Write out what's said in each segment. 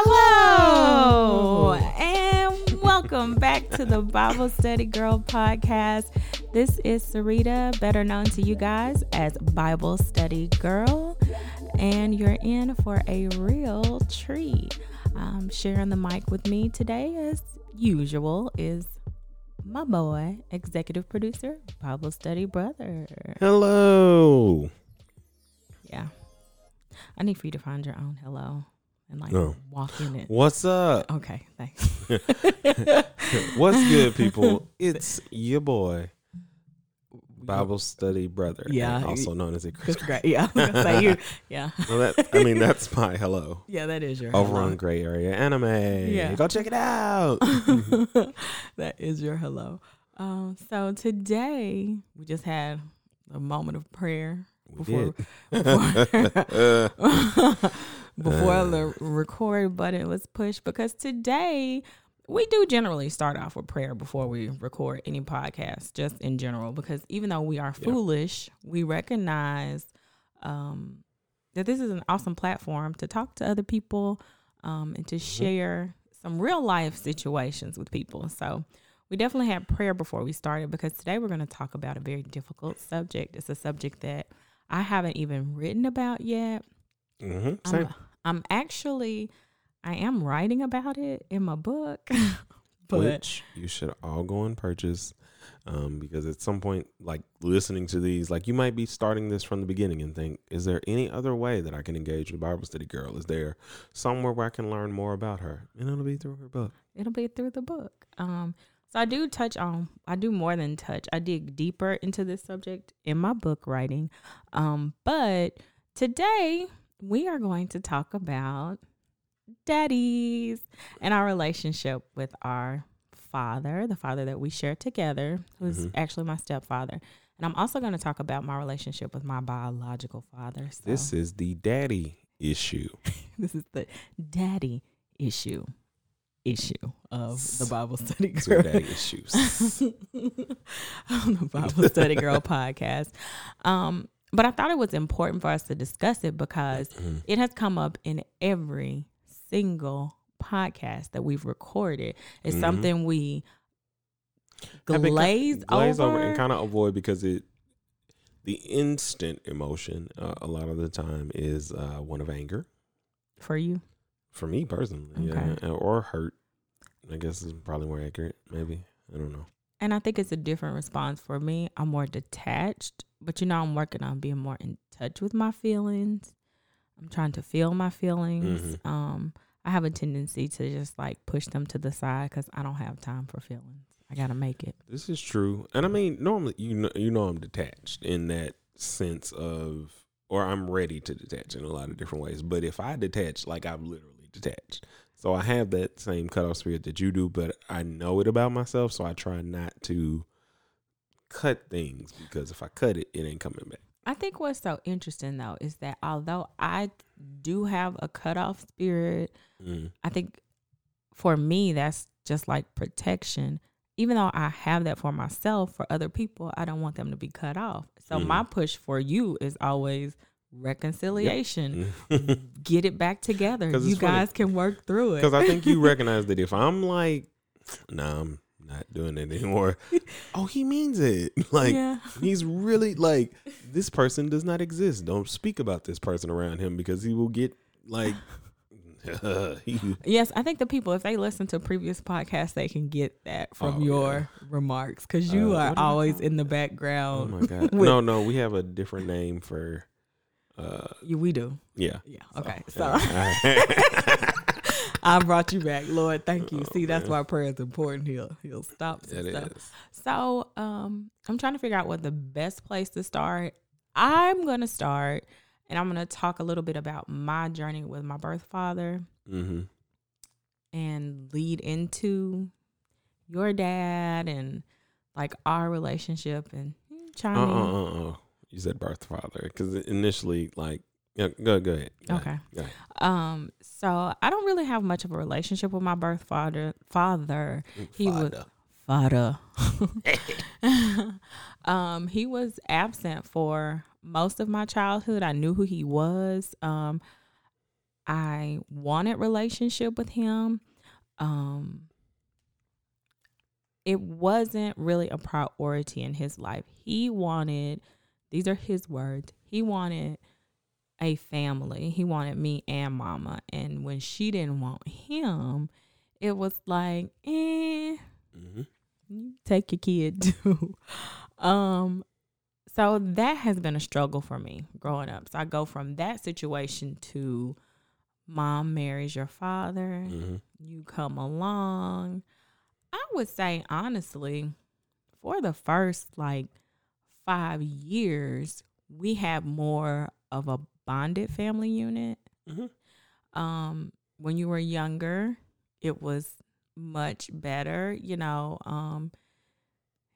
Hello, and welcome back to the Bible Study Girl podcast. This is Sarita, better known to you guys as Bible Study Girl, and you're in for a real treat. Um, sharing the mic with me today, as usual, is my boy, executive producer, Bible Study Brother. Hello. Yeah. I need for you to find your own hello and like Oh. walk in it. What's up? Okay, thanks. What's good, people? It's your boy, Bible Study Brother. Yeah. Also known as a That's Christian. great. Yeah, I was gonna say you. Yeah, Well, that, I mean, that's my hello. yeah, that is your Over hello. on Gray Area Anime. Yeah. Go check it out. that is your hello. Um, so today we just had a moment of prayer We before did. Before, Uh, the record button was pushed because today we do generally start off with prayer before we record any podcast just in general because even though we are Yeah. foolish we recognize um, that this is an awesome platform to talk to other people um, and to Mm-hmm. share some real life situations with people so we definitely had prayer before we started because today we're going to talk about a very difficult subject it's a subject that i haven't even written about yet mhm, Same. I'm, I'm actually I am writing about it in my book. but Which you should all go and purchase. Um, because at some point, like listening to these, like you might be starting this from the beginning and think, is there any other way that I can engage with Bible Study Girl? Is there somewhere where I can learn more about her? And it'll be through her book. it'll be through the book. Um so I do touch on I do more than touch. I dig deeper into this subject in my book writing. Um but today we are going to talk about daddies and our relationship with our father, the father that we share together, who's Mhm. actually my stepfather. And I'm also going to talk about my relationship with my biological father. So This is the daddy issue. this is the daddy issue issue of the Bible study girl issues. on the Bible study girl podcast. Um, but I thought it was important for us to discuss it because Mhm. it has come up in every single podcast that we've recorded. It's Mhm. something we Have been ki- glaze, glaze over. and kind of avoid because it the instant emotion uh, a lot of the time is uh, one of anger for you. for me personally Okay. yeah or hurt i guess is probably more accurate maybe i don't know And I think it's a different response for me. I'm more detached, but you know, I'm working on being more in touch with my feelings. I'm trying to feel my feelings. Mhm. Um, I have a tendency to just like push them to the side because I don't have time for feelings. I gotta make it. this is true and i mean normally you know you know i'm detached in that sense of or i'm ready to detach in a lot of different ways but if i detach like i'm literally detached so i have that same cutoff spirit that you do but i know it about myself so i try not to cut things because if i cut it it ain't coming back I think what's so interesting though is that although I do have a cutoff spirit, mm. I think for me that's just like protection. Even though I have that for myself, for other people, I don't want them to be cut off. So Mhm. my push for you is always reconciliation. Get it back together. You funny. guys can work through it. Because I think you recognize that if I'm like, nah, I'm not doing it anymore. oh, he means it. Like yeah. he's really like this person does not exist. Don't speak about this person around him because he will get like. Yes, I think the people, if they listen to previous podcasts, they can get that from Oh, your remarks because you Uh, are what did I always in the it? oh background. my god! with- no, no, we have a different name for. uh You, we do. Yeah. Yeah. Okay. So yeah. I brought you back, Lord. Thank you. Oh, See, that's man. why prayer is important. He'll he'll stop some it stuff. is. So um, I'm trying to figure out what the best place to start. I'm gonna start, and I'm gonna talk a little bit about my journey with my birth father, Mm-hmm. and lead into your dad and like our relationship and chime uh, uh, uh, uh. You said birth father because initially, like, yeah, go, go ahead. Go Okay. ahead. Um, so I don't really have much of a relationship with my birth father. Father, He was- Father. father. um, he was absent for most of my childhood. I knew who he was. Um, I wanted relationship with him. Um it wasn't really a priority in his life. He wanted these are his words. He wanted a family. He wanted me and mama. And when she didn't want him, it was like, eh, hmm you take your kid too. um, so that has been a struggle for me growing up. So I go from that situation to mom marries your father, hmm you come along. I would say honestly, for the first like five years, we had more of a bonded family unit. Mhm. Um, when you were younger, it was much better, you know. Um,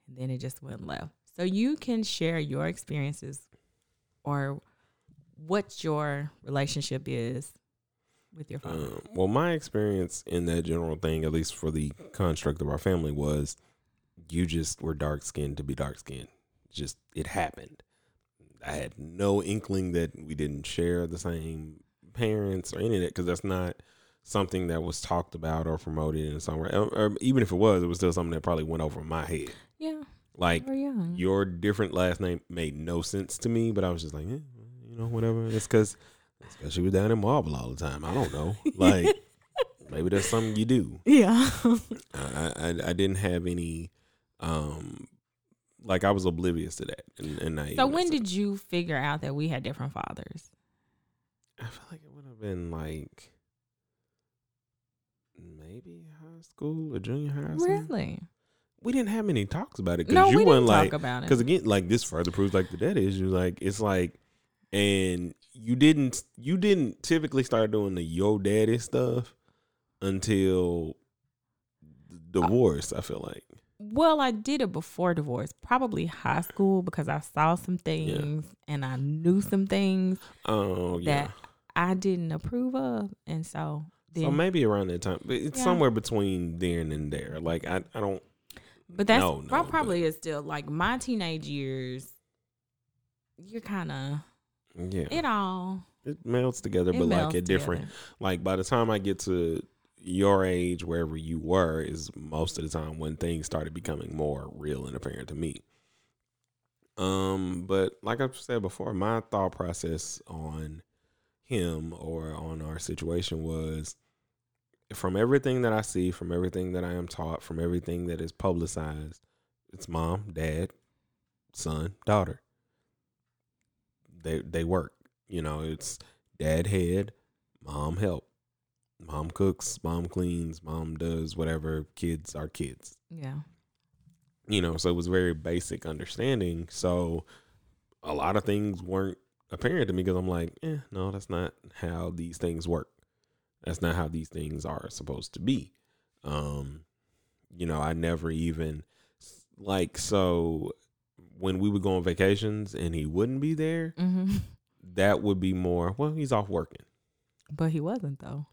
and then it just went left. So you can share your experiences or what your relationship is with your father. Um, well, my experience in that general thing, at least for the construct of our family, was you just were dark skinned to be dark skinned. Just it happened. I had no inkling that we didn't share the same parents or any of that because that's not something that was talked about or promoted in some way. Or, or even if it was, it was still something that probably went over my head. yeah, Like your different last name made no sense to me, but I was just like, eh, you know, whatever. It's because it's because she was down in Marble all the time. I don't know. Like maybe that's something you do. yeah. I, I I didn't have any, um, like I was oblivious to that. And, and I so when did you figure out that we had different fathers? I feel like it would have been like maybe high school or junior high. something. Really? We didn't have many talks about it because No, you we weren't didn't like talk about it. because again like this further proves like the dead issue like it's like and you didn't you didn't typically start doing the yo daddy stuff until divorce i feel like Well, I did it before divorce, probably high school, because I saw some things and I knew some things oh yeah that I didn't approve of, and so then. so maybe around that time but it's Yeah. somewhere between then and there like i, I don't but that's no, no, prob- but- probably is still like my teenage years. You're kind of yeah it all. it melts together It but like melds at different like by the time I get to your age, wherever you were, is most of the time when things started becoming more real and apparent to me. Um, but like I've said before, my thought process on him or on our situation was from everything that I see, from everything that I am taught, from everything that is publicized, it's mom, dad, son, daughter. They they work. You know, it's dad head, mom help. Mom cooks, mom cleans, mom does whatever. Kids are kids. Yeah. You know, so it was very basic understanding. So a lot of things weren't apparent to me because I'm like, eh, no, that's not how these things work. That's not how these things are supposed to be. Um, you know, I never even like so when we would go on vacations and he wouldn't be there, hmm that would be more, well, he's off working. But he wasn't though.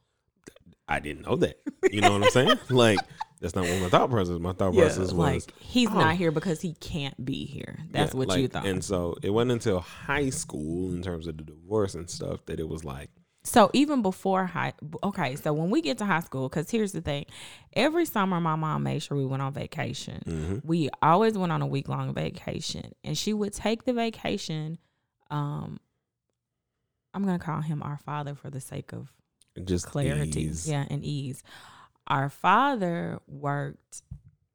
I didn't know that. You know what I'm saying? like that's not what my thought process. My thought process was like he's oh. not here because he can't be here. That's yeah, what you thought. And so it wasn't until high school, in terms of the divorce and stuff, that it was like, So even before high, okay. So when we get to high school, because here's the thing, every summer my mom made sure we went on vacation. mhm, We always went on a week long vacation, and she would take the vacation. Um, I'm gonna call him our father for the sake of just clarity, ease. yeah, and ease. Our father worked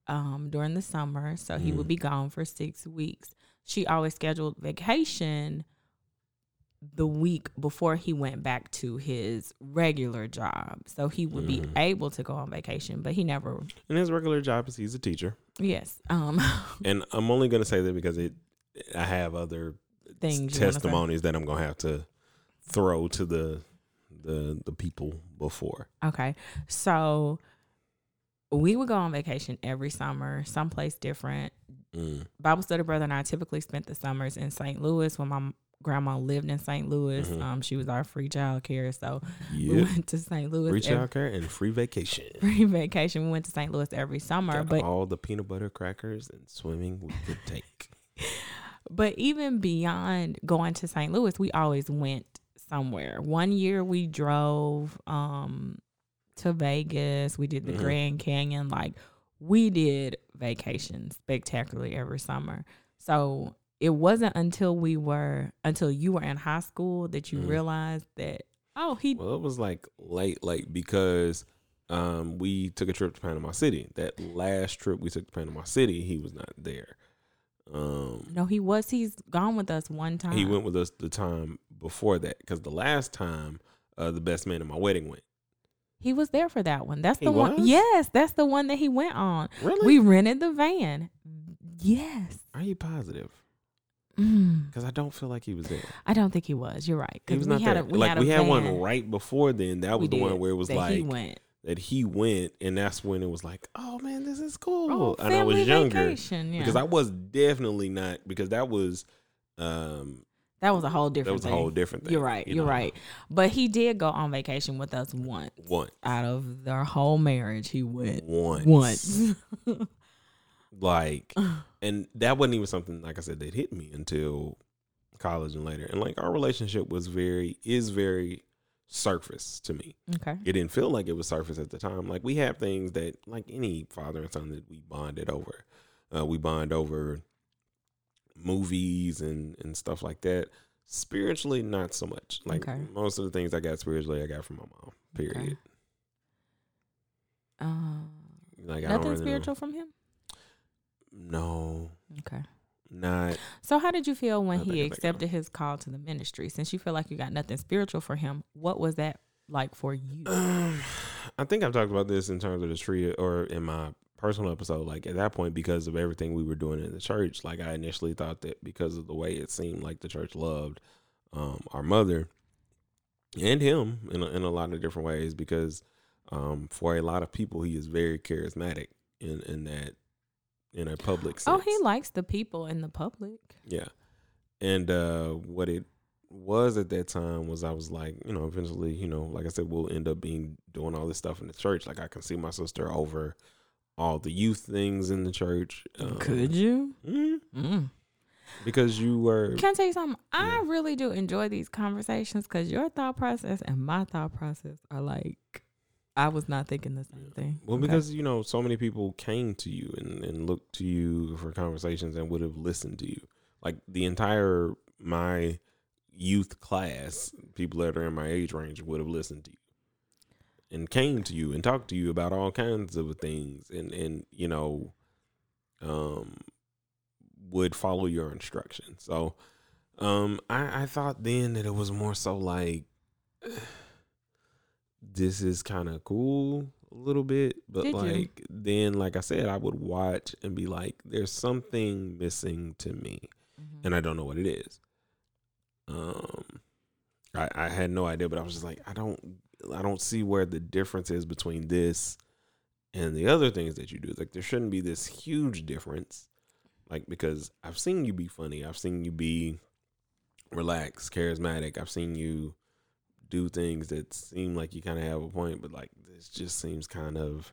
um during the summer, so he would Mm. be gone for six weeks. She always scheduled vacation the week before he went back to his regular job. So he would be Mhm. able to go on vacation, but he never And his regular job is he's a teacher. yes. Um And I'm only gonna say that because it, I have other things you wanna say? testimonies that I'm gonna have to throw to the the the people before. Okay. So we would go on vacation every summer, someplace different. Mm. Bible study brother and I typically spent the summers in St. Louis when my grandma lived in St. Louis. Mhm. Um, she was our free child care, so we went to St. Louis. free every, childcare and free vacation. free vacation. We went to St. Louis every summer, Got but all the peanut butter crackers and swimming we could take. but even beyond going to St. Louis, we always went somewhere. One year we drove um to Vegas. We did the Mhm. Grand Canyon. Like we did vacations spectacularly every summer. So it wasn't until we were until you were in high school that you Mhm. realized that oh he Well, it was like late, late because um, we took a trip to Panama City. That last trip we took to Panama City, he was not there. Um, no he was he's gone with us one time. he went with us the time before that because the last time uh, the best man at my wedding went. He was there for that one. That's He the one. Yes, that's the one that he went on. Really? We rented the van. Yes. Are you positive? Mm, Because I don't feel like he was there. I don't think he was. You're right. He was we not had there. a we like had a we had one right before then. That We was the one where it was like he went. That he went, and that's when it was like, oh man, this is cool. Oh, and I was younger vacation, yeah. because I was definitely not because that was um that was a whole different. that was a thing. whole different thing. You're right. you You're know, right. But he did go on vacation with us once. Once, Out of their whole marriage, he went once, once. like, and that wasn't even something like I said that hit me until college and later. And like our relationship was very is very surface to me. okay. it didn't feel like it was surface at the time. Like we have things that, like any father and son, that we bonded over. Uh, we bond over movies and and stuff like that. Spiritually, not so much. Like Okay. most of the things I got spiritually, I got from my mom. Period. Um, Like I don't nothing really know. spiritual from him. No, Okay. Not. So how did you feel when he I think I accepted his call to the ministry? Since you feel like you got nothing spiritual for him, what was that like for you? Um, I think I've talked about this in terms of the tree or in my personal episode. Like at that point, because of everything we were doing in the church, like I initially thought that because of the way it seemed like the church loved um, our mother and him in a, in a lot of different ways, because um, for a lot of people, he is very charismatic in in that in a public sense. Oh, he likes the people in the public. Yeah. And uh what it was at that time was I was like, you know, eventually, you know, like I said, we'll end up being doing all this stuff in the church. Like I can see my sister over all the youth things in the church. Um, Could you? mhm, Mm. because you were Can I tell you something? I really do enjoy these conversations because your thought process and my thought process are like, I was not thinking the same thing. well Okay. because you know so many people came to you and, and looked to you for conversations and would have listened to you like the entire my youth class people that are in my age range would have listened to you and came to you and talked to you about all kinds of things and and you know um would follow your instructions so um i i thought then that it was more so like this is kind of cool a little bit but Did you? like then like i said i would watch and be like there's something missing to me Mhm. and I don't know what it is. Um, I, I had no idea, but I was just like, I don't, I don't see where the difference is between this and the other things that you do. Like, there shouldn't be this huge difference, like because I've seen you be funny, I've seen you be relaxed, charismatic, I've seen you do things that seem like you kind of have a point, but like this just seems kind of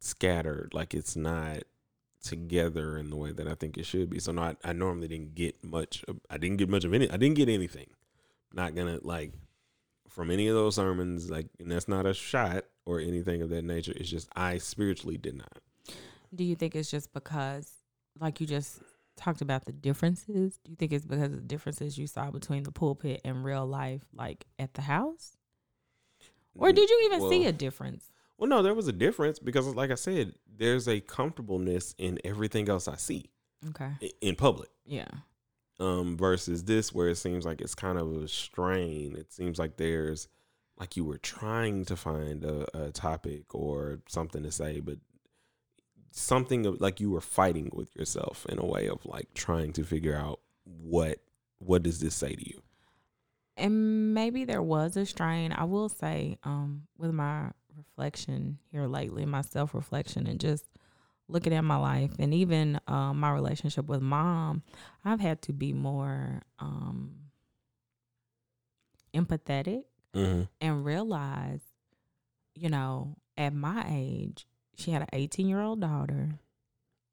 scattered, like it's not together in the way that I think it should be. So not I normally didn't get much I didn't get much of any I didn't get anything. Not gonna like from any of those sermons, like and that's not a shot or anything of that nature. It's just I spiritually did not. Do you think it's just because, like you just talked about the differences? Do you think it's because of the differences you saw between the pulpit and real life, like at the house? Or did you even see a difference? Well no, there was a difference because like I said, there's a comfortableness in everything else I see Okay. in public. Yeah. um versus this where it seems like it's kind of a strain it seems like there's like you were trying to find a, a topic or something to say but something of like you were fighting with yourself in a way of like trying to figure out what what does this say to you and maybe there was a strain i will say um with my reflection here lately my self-reflection and just looking at my life and even um, my relationship with mom i've had to be more um empathetic mm-hmm. and realize you know at my age she had an 18 year old daughter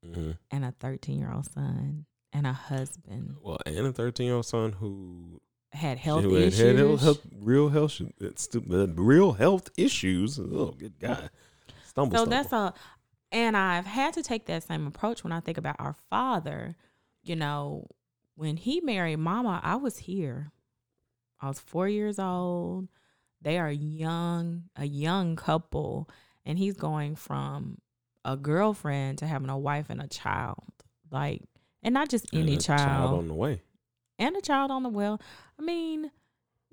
Mm-hmm. and a 13 year old son and a husband well and a 13 year old son who had health Who had issues. had health, real health, stupid, real health issues. Oh, good guy. Stumble, so stumble. that's a and i've had to take that same approach when i think about our father you know when he married mama i was here i was four years old they are young a young couple and he's going from a girlfriend to having a wife and a child like and not just And any a child, on the way. and a child on the well i mean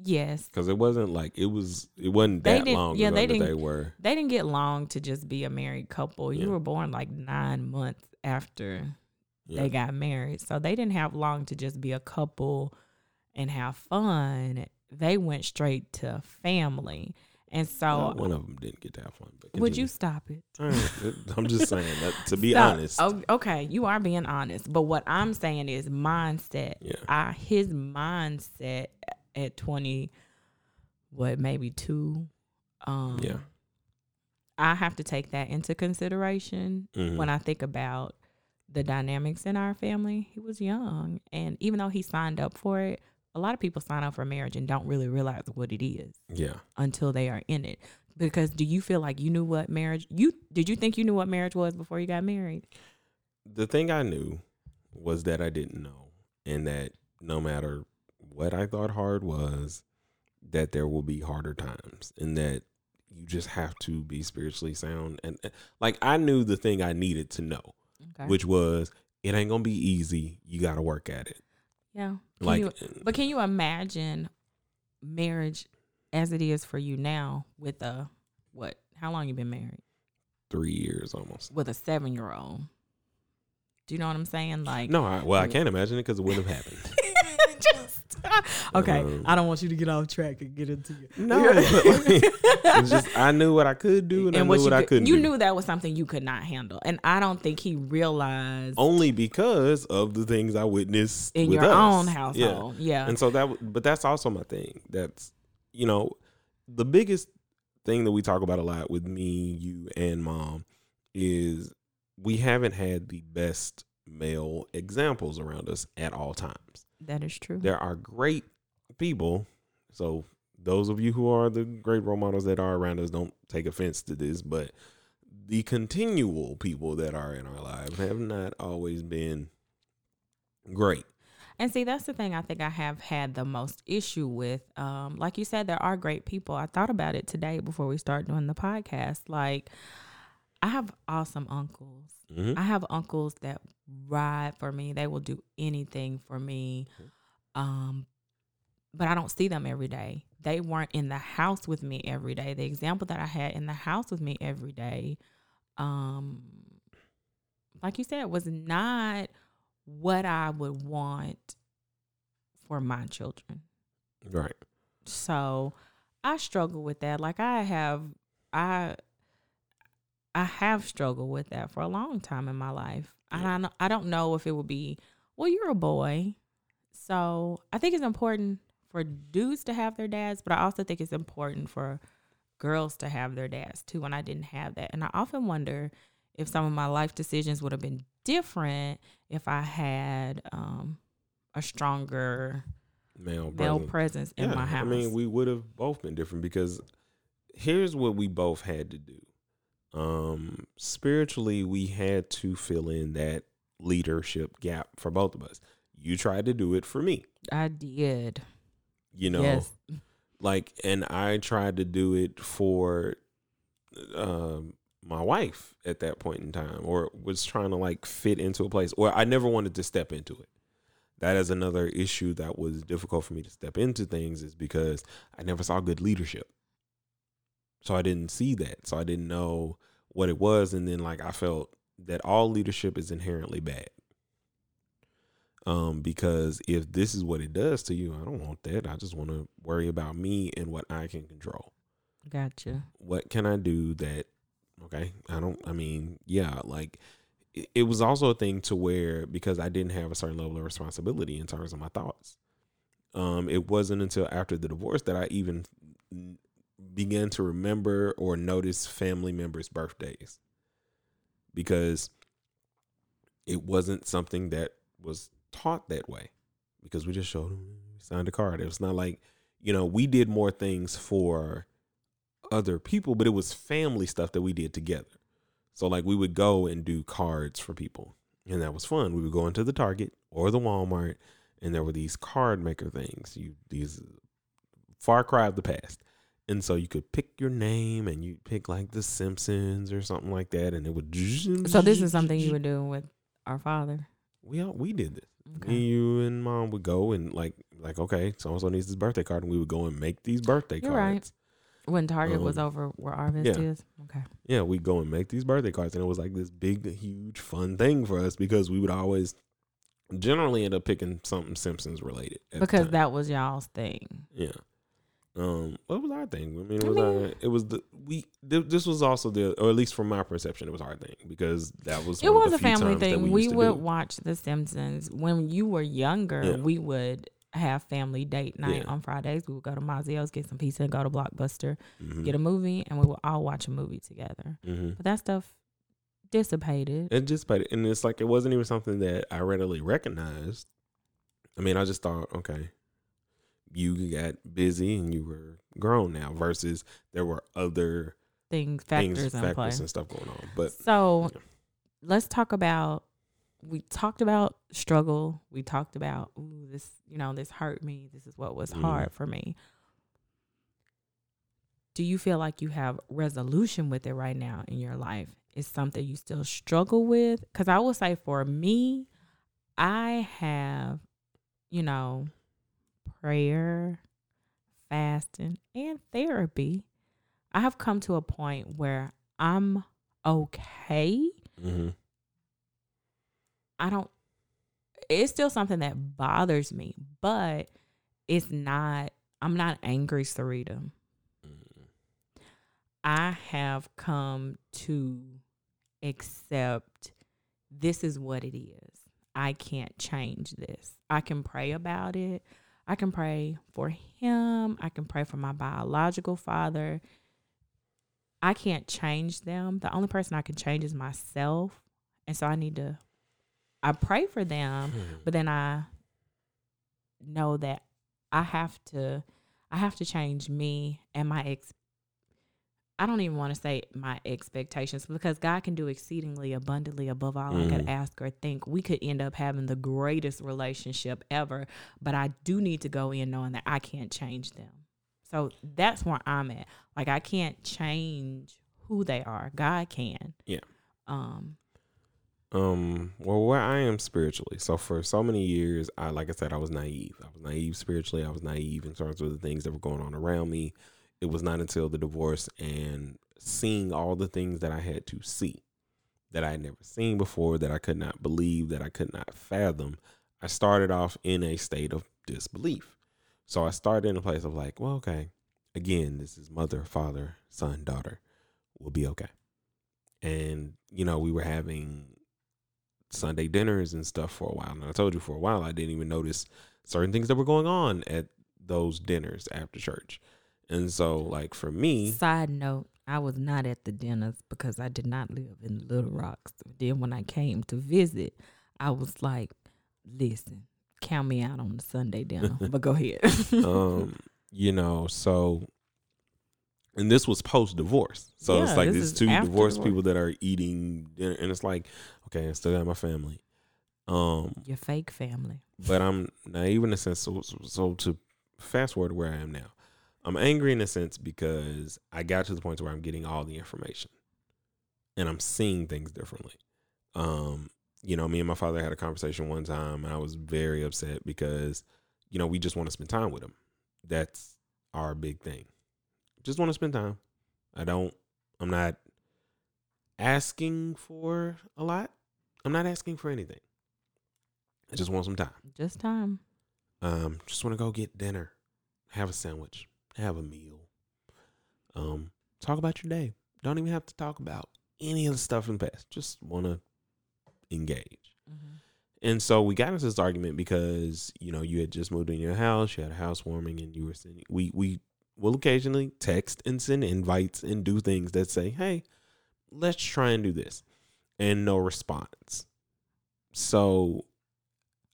yes Because it wasn't like it was. It wasn't that long yeah, ago they that didn't- they were. they didn't get long to just be a married couple. You Yeah. were born like nine months after Yeah. they got married. So they didn't have long to just be a couple and have fun. They went straight to family. And so Well, one of them didn't get to have fun. But would you stop it? I'm just saying that to be Stop. honest. Oh, okay, you are being honest. But what I'm saying is mindset. Yeah. I his mindset at 20 what maybe 2 um Yeah. I have to take that into consideration Mhm. when I think about the dynamics in our family. He was young, and even though he signed up for it, a lot of people sign up for marriage and don't really realize what it is Yeah. until they are in it. Because do you feel like you knew what marriage you did you think you knew what marriage was before you got married? The thing I knew was that I didn't know, and that no matter what I thought hard was, that there will be harder times, and that you just have to be spiritually sound. And and, like I knew the thing I needed to know, Okay. which was it ain't gonna be easy. You got to work at it. Yeah. Can Like, you- uh, but can you imagine marriage as it is for you now with a what? How long you been married? three years almost. With a seven year old. Do you know what I'm saying? Like No, I, well, I can't imagine it because it wouldn't have happened. Just- okay, Um, I don't want you to get off track and get into it. No, but like, it's just I knew what I could do, and, I knew what, you I could- couldn't. You do. knew that was something you could not handle, and I don't think he realized only because of the things I witnessed in with your us. own Yeah. household. Yeah, And so that, but that's also my thing. That's you know, the biggest thing that we talk about a lot with me, you, and mom is we haven't had the best male examples around us at all times. That is true. There are great people. So those of you who are the great role models that are around us, don't take offense to this, but the continual people that are in our lives have not always been great. And see, that's the thing I think I have had the most issue with. Um, like you said, there are great people. I thought about it today before we start doing the podcast. Like, I have awesome uncles. Mhm. I have uncles that ride for me. They will do anything for me. Um, but I don't see them every day. They weren't in the house with me every day. The example that I had in the house with me every day, um, like you said, was not what I would want for my children. Right. So I struggle with that. Like I have I I have struggled with that for a long time in my life. And I don't- I don't know if it would be well, you're a boy. So I think it's important for dudes to have their dads, but I also think it's important for girls to have their dads too. And I didn't have that. And I often wonder if some of my life decisions would have been different if I had um, a stronger Male, male presence. presence in my house. I mean, we would have both been different because here's what we both had to do. Um, spiritually, we had to fill in that leadership gap for both of us. You tried to do it for me, I did. you know, yes. like, and I tried to do it for um my wife at that point in time, or was trying to like fit into a place, or I never wanted to step into it. That is another issue that was difficult for me to step into things, is because I never saw good leadership. So I didn't see that. So I didn't know what it was. And then, like, I felt that all leadership is inherently bad. Um, because if this is what it does to you, I don't want that. I just want to worry about me and what I can control Gotcha. what can I do that okay I don't I mean yeah like it, it was also a thing to where because I didn't have a certain level of responsibility in terms of my thoughts um it wasn't until after the divorce that I even began to remember or notice family members birthdays because it wasn't something that was taught that way because we just showed them, signed a card. It was not like, you know, we did more things for other people, but it was family stuff that we did together. So like we would go and do cards for people, and that was fun. We would go into the Target or the Walmart, and there were these card maker things. You these far cry of the past. And so you could pick your name and you pick like the Simpsons or something like that, and it would. So this is something you were doing with our father. We all we did this. Okay. Me, you, and mom would go and like like okay, so and so needs this birthday card, and we would go and make these birthday You're cards. right. When Target was Um, over where Arvest yeah. is. Okay. Yeah, we'd go and make these birthday cards, and it was like this big, huge, fun thing for us because we would always generally end up picking something Simpsons related. Because that was y'all's thing. Yeah. Um, what was our thing? I mean, it I was mean- our, it was the we. Th- this was also the, or at least from my perception, it was our thing because that was It was a family thing. We, We, would watch The Simpsons. When you were younger, Yeah. we would have family date night Yeah. on Fridays. We would go to Mazzio's, get some pizza, and go to Blockbuster, Mhm. get a movie, and we would all watch a movie together. Mhm. But that stuff dissipated. It just, but and it's like it wasn't even something that I readily recognized. I mean, I just thought, okay, you got busy and you were grown now. Versus there were other things, factors things, in play. and stuff going on. But So Yeah. let's talk about we talked about struggle. We talked about ooh, this, you know, this hurt me. This is what was Mhm. hard for me. Do you feel like you have resolution with it right now in your life? Is something you still struggle with? Because I will say for me, I have, you know, prayer, fasting, and therapy. I have come to a point where I'm okay. mhm. I don't it's still something that bothers me, but it's not I'm not angry, Sarita. Mhm. I have come to accept this is what it is. I can't change this. I can pray about it. I can pray for him. I can pray for my biological father. I can't change them. The only person I can change is myself. And so I need to I pray for them, hmm. but then I know that I have to I have to change me and my ex I don't even want to say my expectations because God can do exceedingly abundantly above all I could Mhm. ask or think. We could end up having the greatest relationship ever, but I do need to go in knowing that I can't change them. So that's where I'm at. Like I can't change who they are. God can. Yeah. Um Um, well, where I am spiritually. So for so many years, I like I said, I was naive. I was naive spiritually. I was naive in terms of the things that were going on around me. It was not until the divorce and seeing all the things that I had to see that I had never seen before, that I could not believe, that I could not fathom. I started off in a state of disbelief. So I started in a place of like, well, okay, again, this is mother, father, son, daughter. We'll be okay. And, you know, we were having Sunday dinners and stuff for a while. And I told you for a while I didn't even notice certain things that were going on at those dinners after church. And so like for me, Side note, I was not at the dinners because I did not live in Little Rock. So then when I came to visit, I was like, listen, count me out on the Sunday dinner. but go ahead. um, you know, so and this was post divorce. So it's like these two divorced divorce. people that are eating dinner and it's like, okay, I still got my family. Um, Your fake family. but I'm naive in a sense. So, so, so to fast forward to where I am now, I'm angry in a sense because I got to the point where I'm getting all the information and I'm seeing things differently. Um, you know, me and my father had a conversation one time and I was very upset because, you know, we just want to spend time with him. That's our big thing. Just want to spend time. I don't, I'm not asking for a lot. I'm not asking for anything. I just want some time. Just time. Um, just want to go get dinner, have a sandwich, have a meal. Um, talk about your day. Don't even have to talk about any of the stuff in the past. Just want to engage. And so we got into this argument because you know you had just moved in your house, you had a housewarming, and you were sending. We we will occasionally text and send invites and do things that say, "Hey, let's try and do this," and no response. So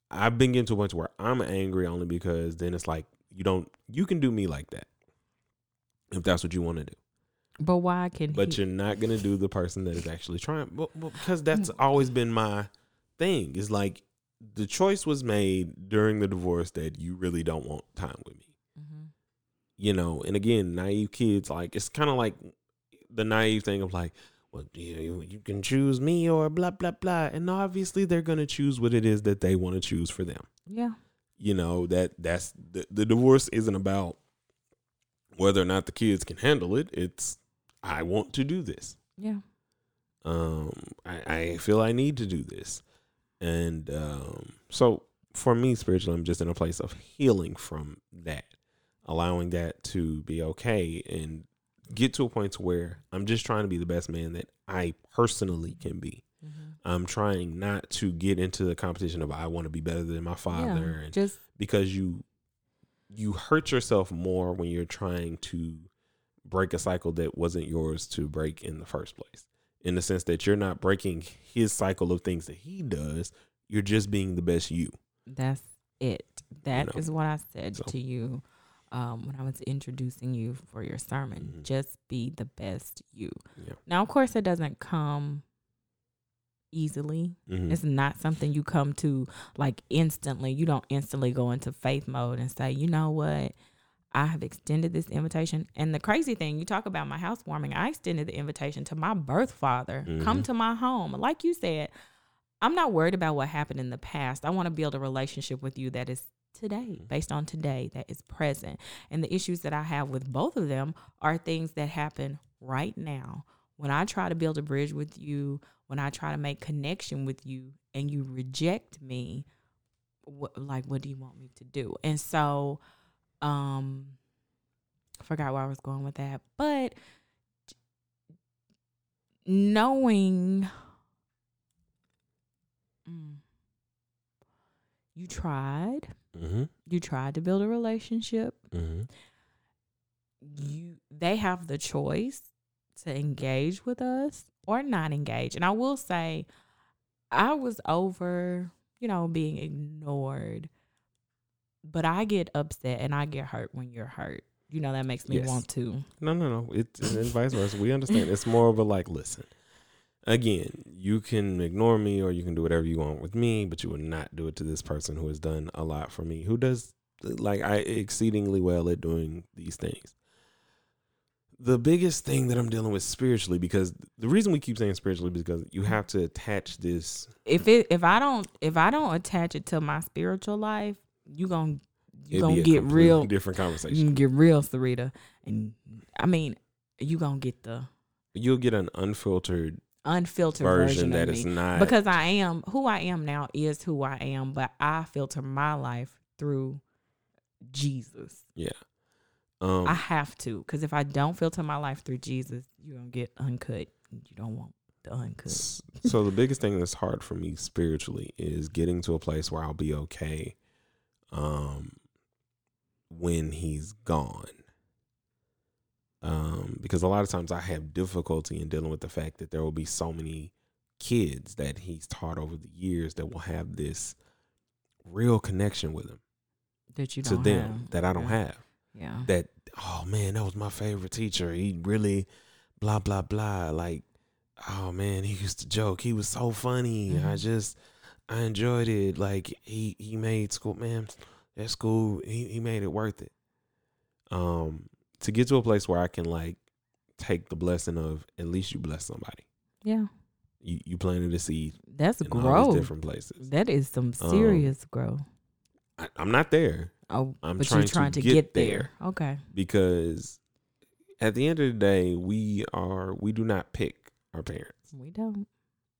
I've been getting to a point where I'm angry only because then it's like you don't you can do me like that if that's what you want to do. But why can But he? you're not gonna do the person that is actually trying. Well, well, because that's always been my thing. Is like the choice was made during the divorce that you really don't want time with me. Mhm. You know, and again, naive kids like it's kind of like the naive thing of like, well, you you can choose me or blah blah blah, and obviously they're gonna choose what it is that they want to choose for them. Yeah. You know that that's the, the divorce isn't about whether or not the kids can handle it. It's I want to do this. Yeah. Um, I, I feel I need to do this. And um, so for me, spiritually, I'm just in a place of healing from that, allowing that to be okay and get to a point to where I'm just trying to be the best man that I personally can be. Mhm. I'm trying not to get into the competition of I want to be better than my father Yeah. and Just because you you hurt yourself more when you're trying to break a cycle that wasn't yours to break in the first place. In the sense that you're not breaking his cycle of things that he does, you're just being the best you. That's it. That is know, what I said so- to you um, when I was introducing you for your sermon. Mhm. Just be the best you. Yeah. Now, of course, it doesn't come easily. Mhm. It's not something you come to like instantly. You don't instantly go into faith mode and say, you know what? I have extended this invitation. And the crazy thing, you talk about my housewarming, I extended the invitation to my birth father. Come Mhm. to my home. Like you said, I'm not worried about what happened in the past. I want to build a relationship with you that is today, based on today, that is present. And the issues that I have with both of them are things that happen right now. When I try to build a bridge with you, when I try to make connection with you and you reject me, what, like, what do you want me to do? And so, um, I forgot where I was going with that, but knowing mm, you tried, Mhm. you tried to build a relationship. Mhm. You they have the choice to engage with us or not engage. And I will say I was over, you know, being ignored. But I get upset and I get hurt when you're hurt. You know, that makes me Yes. want to. No, no, no. It's and vice versa. We understand. It's more of a like, listen. Again, you can ignore me or you can do whatever you want with me, but you will not do it to this person who has done a lot for me, who does like I exceedingly well at doing these things. The biggest thing that I'm dealing with spiritually, because the reason we keep saying spiritually, because you have to attach this. If it if I don't if I don't attach it to my spiritual life, you gonna you gonna get real different conversation. get real Sarita. And I mean, you gonna get the You'll get an unfiltered unfiltered version version, that is not because I am who I am now is who I am, but I filter my life through Jesus. yeah. Um, I have to, because if I don't filter my life through Jesus, you're gonna get uncut. You don't want the uncut. So the biggest thing that's hard for me spiritually is getting to a place where I'll be okay um when he's gone. Um because a lot of times I have difficulty in dealing with the fact that there will be so many kids that he's taught over the years that will have this real connection with him That you to don't them have. that I don't Yeah. have Yeah. that oh man that was my favorite teacher he really blah blah blah like oh man he used to joke he was so funny i Mhm. just i enjoyed it like he he made school man that school he, he made it worth it um to get to a place where i can like take the blessing of at least you bless somebody Yeah. you you planted a seed That's growth. different places That is some Um, serious growth. I'm not there Oh, I'm but trying you're to trying to, get get, there. there. Okay. because at the end of the day we are we do not pick our parents We don't.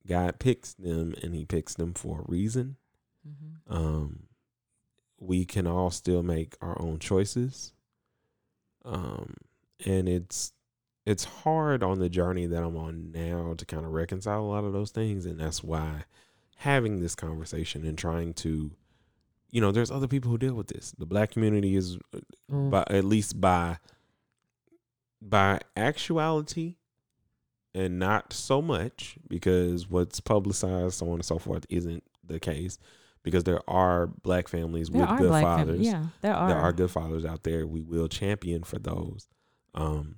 God picks them and he picks them for a reason. hmm Um, we can all still make our own choices. Um, and it's it's hard on the journey that I'm on now to kind of reconcile a lot of those things, and that's why having this conversation and trying to, you know, there's other people who deal with this. The black community is, Mm. by at least by by actuality and not so much because what's publicized so on and so forth isn't the case because there are black families There with good black fam- fathers. yeah, there are. There are good fathers out there. We will champion for those. Um,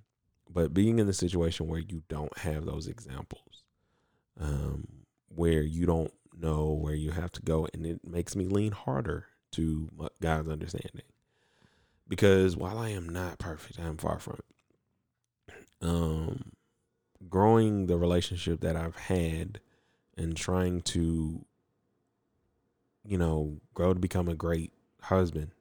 but being in the situation where you don't have those examples, um, where you don't know where you have to go, and it makes me lean harder to God's understanding. Because while I am not perfect, I am far from it. Um, growing the relationship that I've had and trying to, you know, grow to become a great husband,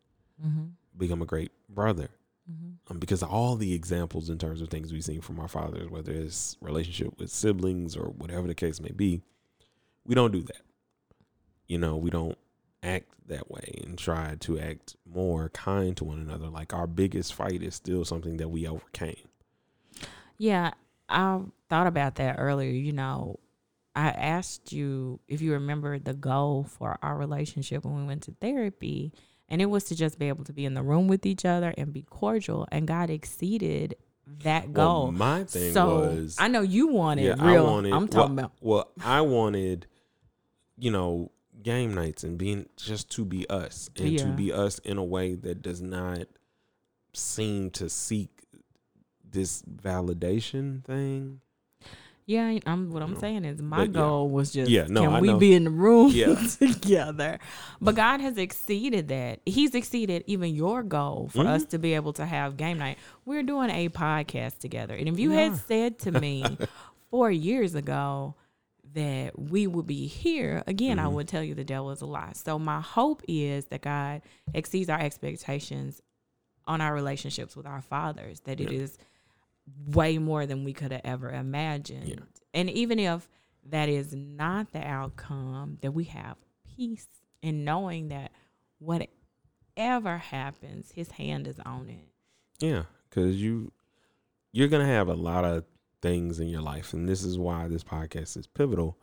Mm-hmm. become a great brother. Mm-hmm. Um, because all the examples in terms of things we've seen from our fathers, whether it's relationship with siblings or whatever the case may be, we don't do that. You know, we don't act that way and try to act more kind to one another. Like our biggest fight is still something that we overcame. Yeah, I thought about that earlier. You know, I asked you if you remember the goal for our relationship when we went to therapy, and it was to just be able to be in the room with each other and be cordial. And God exceeded that goal. Well, my thing so was I know you wanted Yeah, I real. wanted- I'm talking well, about Well, I wanted, you know, game nights and being just to be us and to be us in a way that does not seem to seek this validation thing. Yeah, I'm what I'm No. saying is my But, yeah. goal was just Yeah, no, can I we know. be in the room Yeah. together? But God has exceeded that. He's exceeded even your goal for us Mm-hmm. to be able to have game night. We're doing a podcast together. And if you had said to me 4 years ago that we would be here, again I Mhm. would tell you the devil is a lie. So my hope is that God exceeds our expectations on our relationships with our fathers, that it is way more than we could have ever imagined. And even if that is not the outcome, that we have peace in knowing that whatever happens, his hand is on it. Yeah, because you you're gonna have a lot of things in your life, and this is why this podcast is pivotal.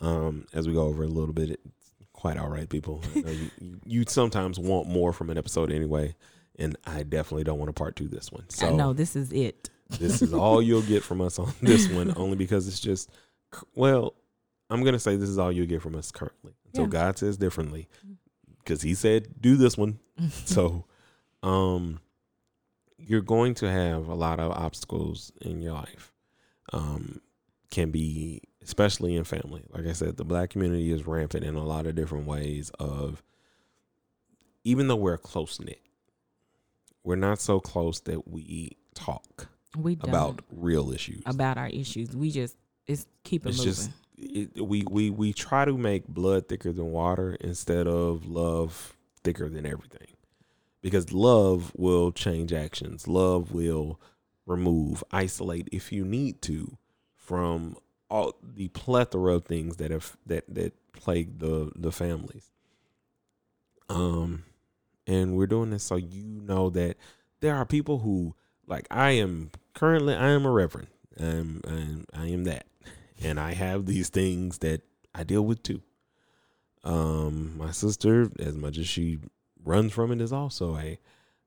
Um, as we go over a little bit, it's quite all right, people. You, you, sometimes want more from an episode anyway, and I definitely don't want to part two this one. So no, this is it. this is all you'll get from us on this one, only because it's just well, I'm gonna say this is all you'll get from us currently until Yeah. God says differently, because He said do this one. So, um, you're going to have a lot of obstacles in your life. Um, can be especially in family. Like I said, the black community is rampant in a lot of different ways. Of even though we're close knit, we're not so close that we talk we about real issues. about our issues. We just it's keep it it's moving. just it, we we we try to make blood thicker than water instead of love thicker than everything because love will change actions love will remove isolate if you need to from all the plethora of things that have that that plague the the families um and we're doing this so you know that there are people who like I am currently I am a reverend um and I am that and I have these things that I deal with too. Um, my sister, as much as she runs from it, is also a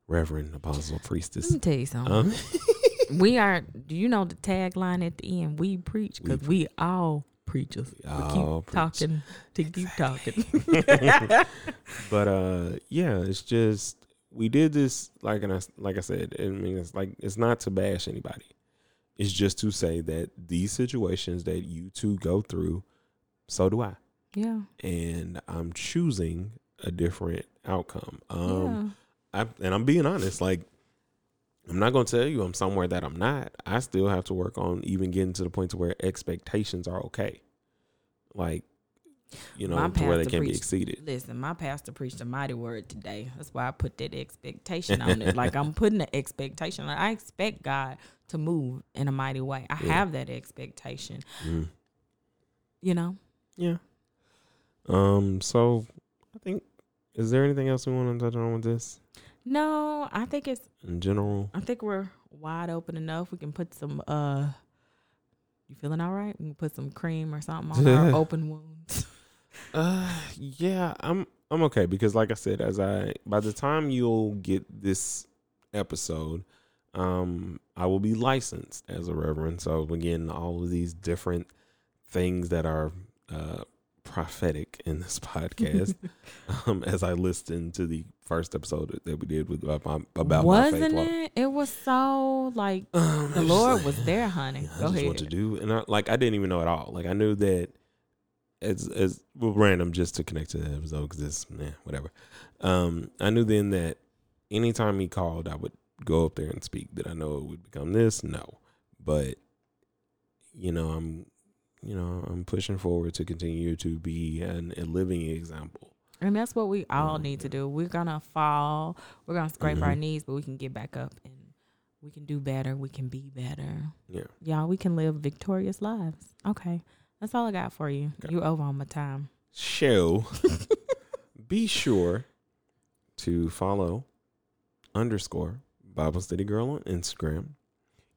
reverend apostle Let priestess. me tell you something. Huh? we are. Do you know the tagline at the end? We preach We because we, all preachers. We We all keep preach. talking to keep talking. but uh, yeah, it's just we did this like and I, like I said. I mean, it's like it's not to bash anybody. It's just to say that these situations that you two go through, so do I. yeah. and I'm choosing a different outcome. Um, yeah. I, and I'm being honest, like I'm not going to tell you I'm somewhere that I'm not. I still have to work on even getting to the point to where expectations are okay, like you know, to where they can be exceeded. Listen, my pastor preached a mighty word today. That's why I put that expectation on it. Like I'm putting the expectation. Like I expect God to move in a mighty way. I Yeah. have that expectation. Mm. You know. Yeah. Um. So I think is there anything else we want to touch on with this No, I think it's. in general? I think we're wide open enough. We can put some. uh You feeling all right? We can put some cream or something on our open wounds. Uh, yeah, I'm I'm okay because, like I said, as I by the time you'll get this episode, um, I will be licensed as a reverend. So again, all of these different things that are uh prophetic in this podcast um, as I listened to the first episode that we did with about my, about Wasn't my faith walk. it? It was so like Um, the Lord like- was there, honey. I Go just ahead. what to do, and I, like I didn't even know at all. Like I knew that as as well, random just to connect to the episode because it's eh, whatever. Um, I knew then that anytime he called, I would go up there and speak. Did I know it would become this? No, but you know, I'm you know I'm pushing forward to continue to be an, a living example. And that's what we all Um, need to do. We're gonna fall, we're gonna scrape our Mhm. knees, but we can get back up and we can do better. We can be better. Yeah. Y'all, we can live victorious lives. Okay. That's all I got for you. Okay. You over on my time. show, be sure to follow underscore Bible Study Girl on Instagram.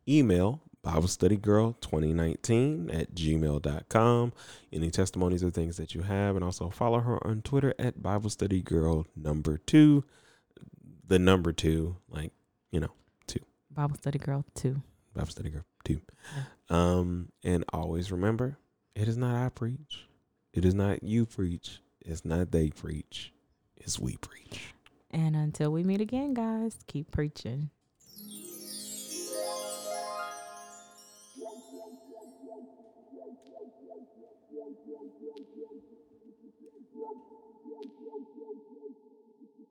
Email Bible Study Girl 2019 at gmail.com. Any testimonies or things that you have. And also follow her on Twitter at Bible Study Girl number two. The number two, like, you know, two. Bible study girl too. Bible Study Girl two. Um, and always remember, it is not I preach. It is not you preach. It's not they preach. It's we preach. And until we meet again, guys, keep preaching.